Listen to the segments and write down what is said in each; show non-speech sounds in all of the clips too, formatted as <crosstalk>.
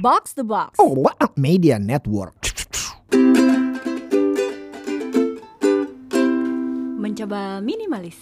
Box the Box. Oh, what media network? Mencoba minimalis.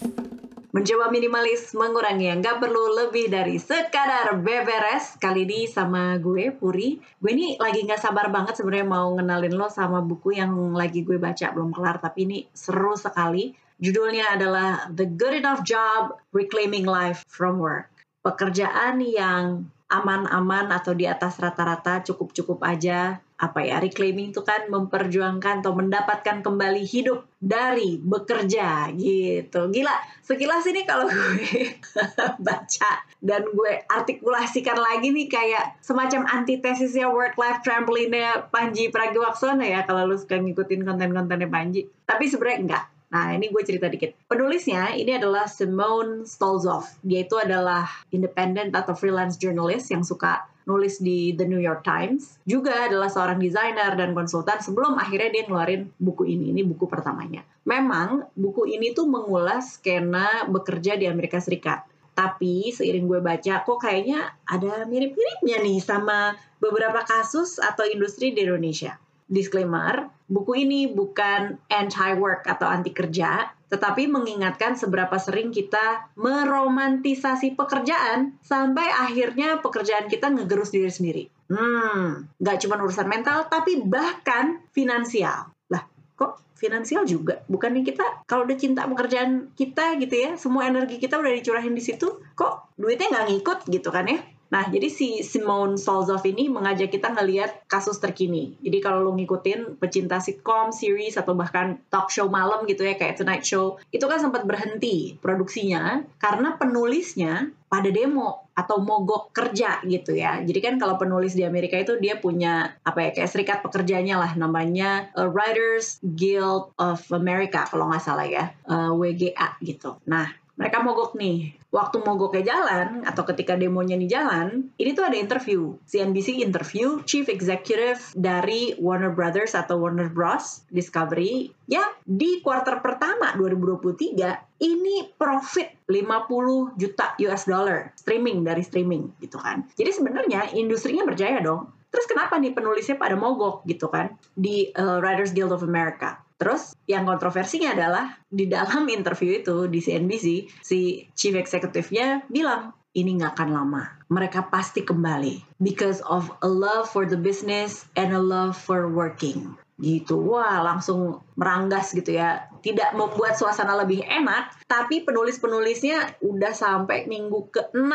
Mencoba minimalis mengurangi yang gak perlu lebih dari sekadar beberes Kali ini sama gue, Puri Gue ini lagi gak sabar banget sebenarnya mau ngenalin lo sama buku yang lagi gue baca Belum kelar tapi ini seru sekali Judulnya adalah The Good Enough Job Reclaiming Life from Work Pekerjaan yang aman-aman atau di atas rata-rata cukup-cukup aja. Apa ya reclaiming itu kan memperjuangkan atau mendapatkan kembali hidup dari bekerja gitu. Gila sekilas ini kalau gue <laughs> baca dan gue artikulasikan lagi nih kayak semacam antitesisnya work life trampoline Panji Pragiwaksono ya kalau lu suka ngikutin konten-kontennya Panji. Tapi sebenarnya enggak Nah, ini gue cerita dikit. Penulisnya ini adalah Simone Stolzoff. Dia itu adalah independent atau freelance journalist yang suka nulis di The New York Times. Juga adalah seorang desainer dan konsultan sebelum akhirnya dia ngeluarin buku ini. Ini buku pertamanya. Memang buku ini tuh mengulas skena bekerja di Amerika Serikat. Tapi seiring gue baca, kok kayaknya ada mirip-miripnya nih sama beberapa kasus atau industri di Indonesia disclaimer, buku ini bukan anti-work atau anti kerja, tetapi mengingatkan seberapa sering kita meromantisasi pekerjaan sampai akhirnya pekerjaan kita ngegerus diri sendiri. Hmm, nggak cuma urusan mental, tapi bahkan finansial. Lah, kok finansial juga? Bukannya kita kalau udah cinta pekerjaan kita gitu ya, semua energi kita udah dicurahin di situ, kok duitnya nggak ngikut gitu kan ya? Nah, jadi si Simone Solzov ini mengajak kita ngelihat kasus terkini. Jadi kalau lo ngikutin pecinta sitcom, series, atau bahkan talk show malam gitu ya, kayak Tonight Show, itu kan sempat berhenti produksinya karena penulisnya pada demo atau mogok kerja gitu ya. Jadi kan kalau penulis di Amerika itu dia punya apa ya kayak serikat pekerjanya lah namanya uh, Writers Guild of America kalau nggak salah ya uh, WGA gitu. Nah mereka mogok nih. Waktu mogoknya jalan atau ketika demonya nih jalan, ini tuh ada interview. CNBC interview Chief Executive dari Warner Brothers atau Warner Bros. Discovery ya di kuarter pertama 2023 ini profit 50 juta US dollar streaming dari streaming gitu kan. Jadi sebenarnya industrinya berjaya dong. Terus kenapa nih penulisnya pada mogok gitu kan di uh, Writers Guild of America? Terus yang kontroversinya adalah di dalam <laughs> interview itu di CNBC si chief executive-nya bilang ini nggak akan lama. Mereka pasti kembali because of a love for the business and a love for working gitu. Wah, langsung meranggas gitu ya. Tidak membuat suasana lebih enak, tapi penulis-penulisnya udah sampai minggu ke-6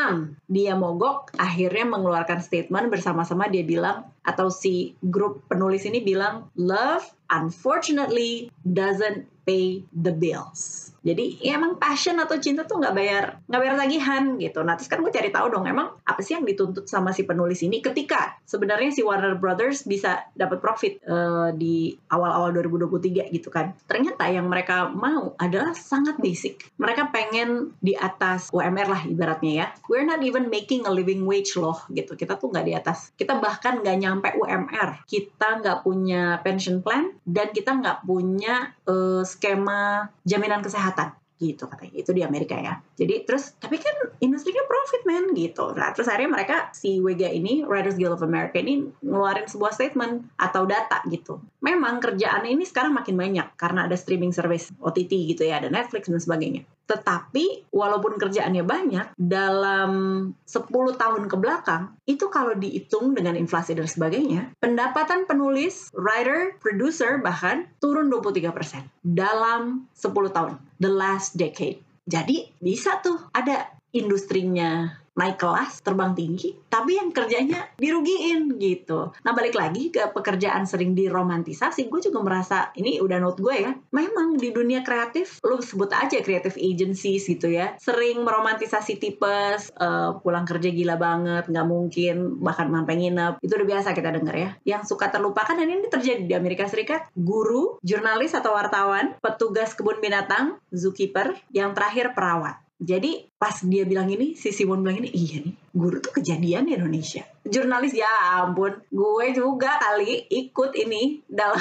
dia mogok, akhirnya mengeluarkan statement bersama-sama dia bilang atau si grup penulis ini bilang love unfortunately doesn't pay the bills. Jadi ya emang passion atau cinta tuh nggak bayar nggak bayar tagihan gitu. Nah terus kan gue cari tahu dong emang apa sih yang dituntut sama si penulis ini ketika sebenarnya si Warner Brothers bisa dapat profit uh, di awal-awal 2023 gitu kan. Ternyata yang mereka mau adalah sangat basic. Mereka pengen di atas UMR lah ibaratnya ya. We're not even making a living wage loh gitu. Kita tuh nggak di atas. Kita bahkan nggak nyampe UMR. Kita nggak punya pension plan dan kita nggak punya uh, skema jaminan kesehatan gitu katanya. Itu di Amerika ya. Jadi terus tapi kan industrinya profit man gitu. Nah terus akhirnya mereka si WGA ini Writers Guild of America ini ngeluarin sebuah statement atau data gitu. Memang kerjaan ini sekarang makin banyak karena ada streaming service OTT gitu ya ada Netflix dan sebagainya tetapi walaupun kerjaannya banyak dalam 10 tahun ke belakang itu kalau dihitung dengan inflasi dan sebagainya pendapatan penulis, writer, producer bahkan turun 23% dalam 10 tahun the last decade. Jadi bisa tuh ada industrinya naik kelas, terbang tinggi, tapi yang kerjanya dirugiin gitu. Nah balik lagi ke pekerjaan sering diromantisasi, gue juga merasa ini udah note gue ya. Memang di dunia kreatif, lo sebut aja creative agencies gitu ya, sering meromantisasi tipes, uh, pulang kerja gila banget, nggak mungkin, bahkan sampai nginep. Itu udah biasa kita denger ya. Yang suka terlupakan dan ini terjadi di Amerika Serikat, guru, jurnalis atau wartawan, petugas kebun binatang, zookeeper, yang terakhir perawat. Jadi pas dia bilang ini, si Simon bilang ini, iya nih, guru tuh kejadian di Indonesia. Jurnalis ya ampun, gue juga kali ikut ini dalam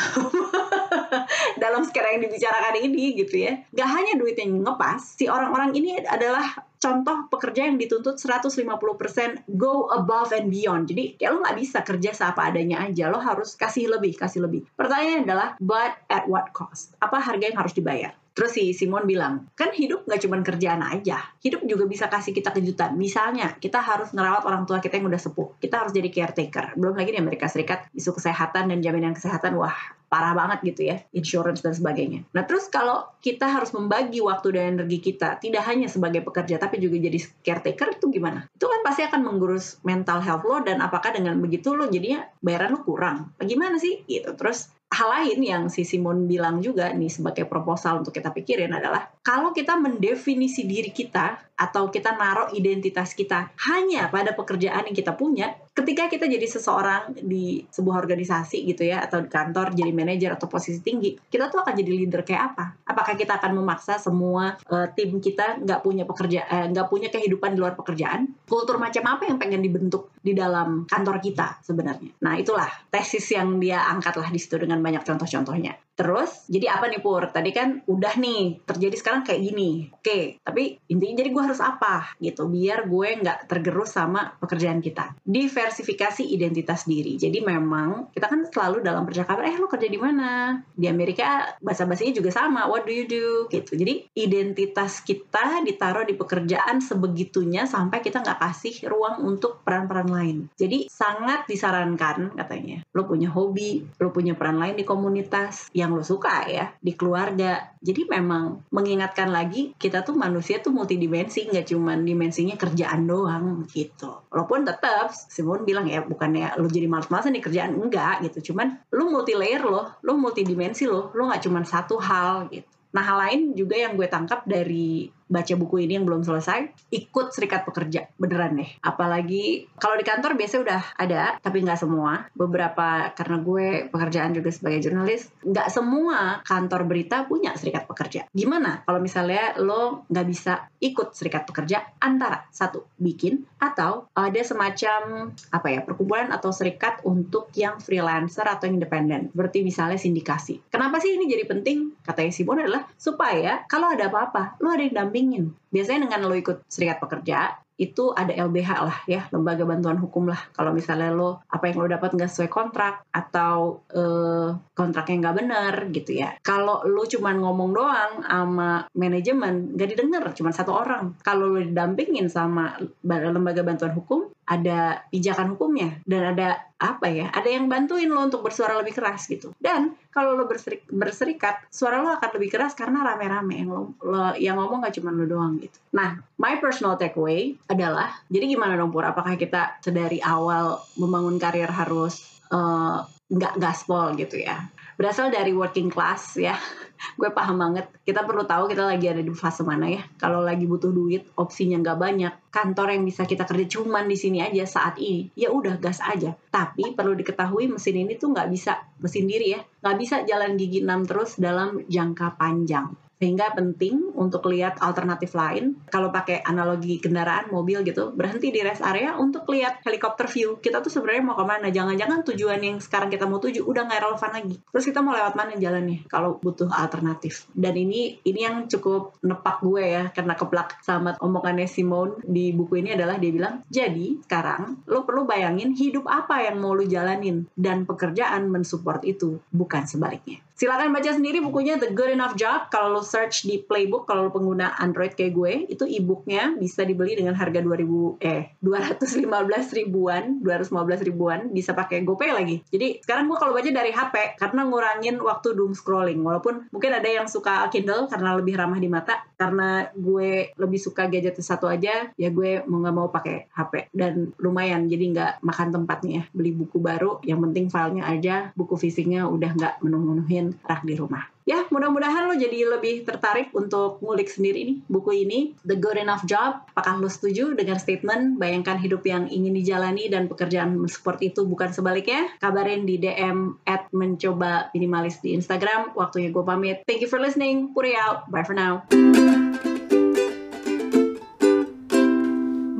<laughs> dalam skena yang dibicarakan ini gitu ya. Gak hanya duit yang ngepas, si orang-orang ini adalah contoh pekerja yang dituntut 150% go above and beyond. Jadi kayak lo nggak bisa kerja seapa adanya aja. Lo harus kasih lebih, kasih lebih. Pertanyaannya adalah, but at what cost? Apa harga yang harus dibayar? Terus si Simon bilang, kan hidup nggak cuma kerjaan aja. Hidup juga bisa kasih kita kejutan. Misalnya, kita harus ngerawat orang tua kita yang udah sepuh. Kita harus jadi caretaker. Belum lagi di Amerika Serikat, isu kesehatan dan jaminan kesehatan, wah parah banget gitu ya, insurance dan sebagainya. Nah terus kalau kita harus membagi waktu dan energi kita, tidak hanya sebagai pekerja, tapi juga jadi caretaker, itu gimana? Itu kan pasti akan mengurus mental health lo, dan apakah dengan begitu lo jadinya bayaran lo kurang? Bagaimana sih? Gitu. Terus hal lain yang si Simon bilang juga nih sebagai proposal untuk kita pikirin adalah kalau kita mendefinisi diri kita atau kita naruh identitas kita hanya pada pekerjaan yang kita punya, ketika kita jadi seseorang di sebuah organisasi gitu ya atau di kantor jadi manajer atau posisi tinggi, kita tuh akan jadi leader kayak apa? Apakah kita akan memaksa semua uh, tim kita nggak punya pekerja eh, nggak punya kehidupan di luar pekerjaan? Kultur macam apa yang pengen dibentuk di dalam kantor kita sebenarnya? Nah itulah tesis yang dia angkat lah di situ dengan banyak contoh-contohnya. Terus, jadi apa nih Pur? Tadi kan udah nih, terjadi sekarang kayak gini. Oke, tapi intinya jadi gue harus apa gitu, biar gue nggak tergerus sama pekerjaan kita. Diversifikasi identitas diri. Jadi memang kita kan selalu dalam percakapan, eh lo kerja di mana? Di Amerika bahasa bahasanya juga sama, what do you do? Gitu. Jadi identitas kita ditaruh di pekerjaan sebegitunya sampai kita nggak kasih ruang untuk peran-peran lain. Jadi sangat disarankan katanya, lo punya hobi, lo punya peran lain di komunitas, yang lo suka ya di keluarga. Jadi memang mengingatkan lagi kita tuh manusia tuh multidimensi nggak cuman dimensinya kerjaan doang gitu. Walaupun tetap Simon bilang ya bukannya lo jadi malas-malasan di kerjaan enggak gitu. Cuman lo multi layer lo, lo multidimensi lo, lo nggak cuman satu hal gitu. Nah hal lain juga yang gue tangkap dari baca buku ini yang belum selesai, ikut serikat pekerja beneran deh. Apalagi kalau di kantor biasanya udah ada, tapi nggak semua. Beberapa karena gue pekerjaan juga sebagai jurnalis, nggak semua kantor berita punya serikat pekerja. Gimana kalau misalnya lo nggak bisa ikut serikat pekerja antara satu bikin atau ada semacam apa ya perkumpulan atau serikat untuk yang freelancer atau independen, berarti misalnya sindikasi. Kenapa sih ini jadi penting? Katanya Simon adalah supaya kalau ada apa-apa, lo ada yang dampingin. Biasanya dengan lo ikut serikat pekerja, itu ada LBH lah ya lembaga bantuan hukum lah. Kalau misalnya lo apa yang lo dapat nggak sesuai kontrak atau eh, kontraknya nggak benar gitu ya. Kalau lo cuma ngomong doang sama manajemen nggak didengar cuma satu orang. Kalau lo didampingin sama lembaga bantuan hukum ada pijakan hukumnya dan ada apa ya ada yang bantuin lo untuk bersuara lebih keras gitu. Dan kalau lo berserik, berserikat suara lo akan lebih keras karena rame-rame. Yang lo, lo yang ngomong gak cuma lo doang gitu. Nah my personal takeaway adalah jadi gimana dong pur? Apakah kita sedari awal membangun karir harus uh, nggak gaspol gitu ya berasal dari working class ya. <laughs> Gue paham banget. Kita perlu tahu kita lagi ada di fase mana ya. Kalau lagi butuh duit opsinya nggak banyak. Kantor yang bisa kita kerja cuman di sini aja saat ini ya udah gas aja. Tapi perlu diketahui mesin ini tuh nggak bisa mesin diri ya. Nggak bisa jalan gigi 6 terus dalam jangka panjang sehingga penting untuk lihat alternatif lain. Kalau pakai analogi kendaraan mobil gitu, berhenti di rest area untuk lihat helikopter view. Kita tuh sebenarnya mau ke mana? Jangan-jangan tujuan yang sekarang kita mau tuju udah nggak relevan lagi. Terus kita mau lewat mana jalannya? Kalau butuh alternatif. Dan ini ini yang cukup nepak gue ya, karena keplak sama omongannya Simone di buku ini adalah dia bilang, jadi sekarang lo perlu bayangin hidup apa yang mau lo jalanin dan pekerjaan mensupport itu, bukan sebaliknya. Silakan baca sendiri bukunya The Good Enough Job. Kalau lo search di Playbook, kalau lo pengguna Android kayak gue, itu e-booknya bisa dibeli dengan harga 2000 eh 215 ribuan, 215 ribuan, bisa pakai GoPay lagi. Jadi sekarang gue kalau baca dari HP karena ngurangin waktu doom scrolling. Walaupun mungkin ada yang suka Kindle karena lebih ramah di mata, karena gue lebih suka gadget satu aja, ya gue mau nggak mau pakai HP dan lumayan jadi nggak makan tempatnya. Beli buku baru, yang penting filenya aja, buku fisiknya udah nggak menuh-menuhin rak di rumah. Ya, mudah-mudahan lo jadi lebih tertarik untuk ngulik sendiri nih buku ini, The Good Enough Job. Apakah lo setuju dengan statement bayangkan hidup yang ingin dijalani dan pekerjaan seperti itu bukan sebaliknya? Kabarin di DM at mencoba minimalis di Instagram. Waktunya gue pamit. Thank you for listening. Puri out. Bye for now.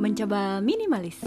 Mencoba minimalis.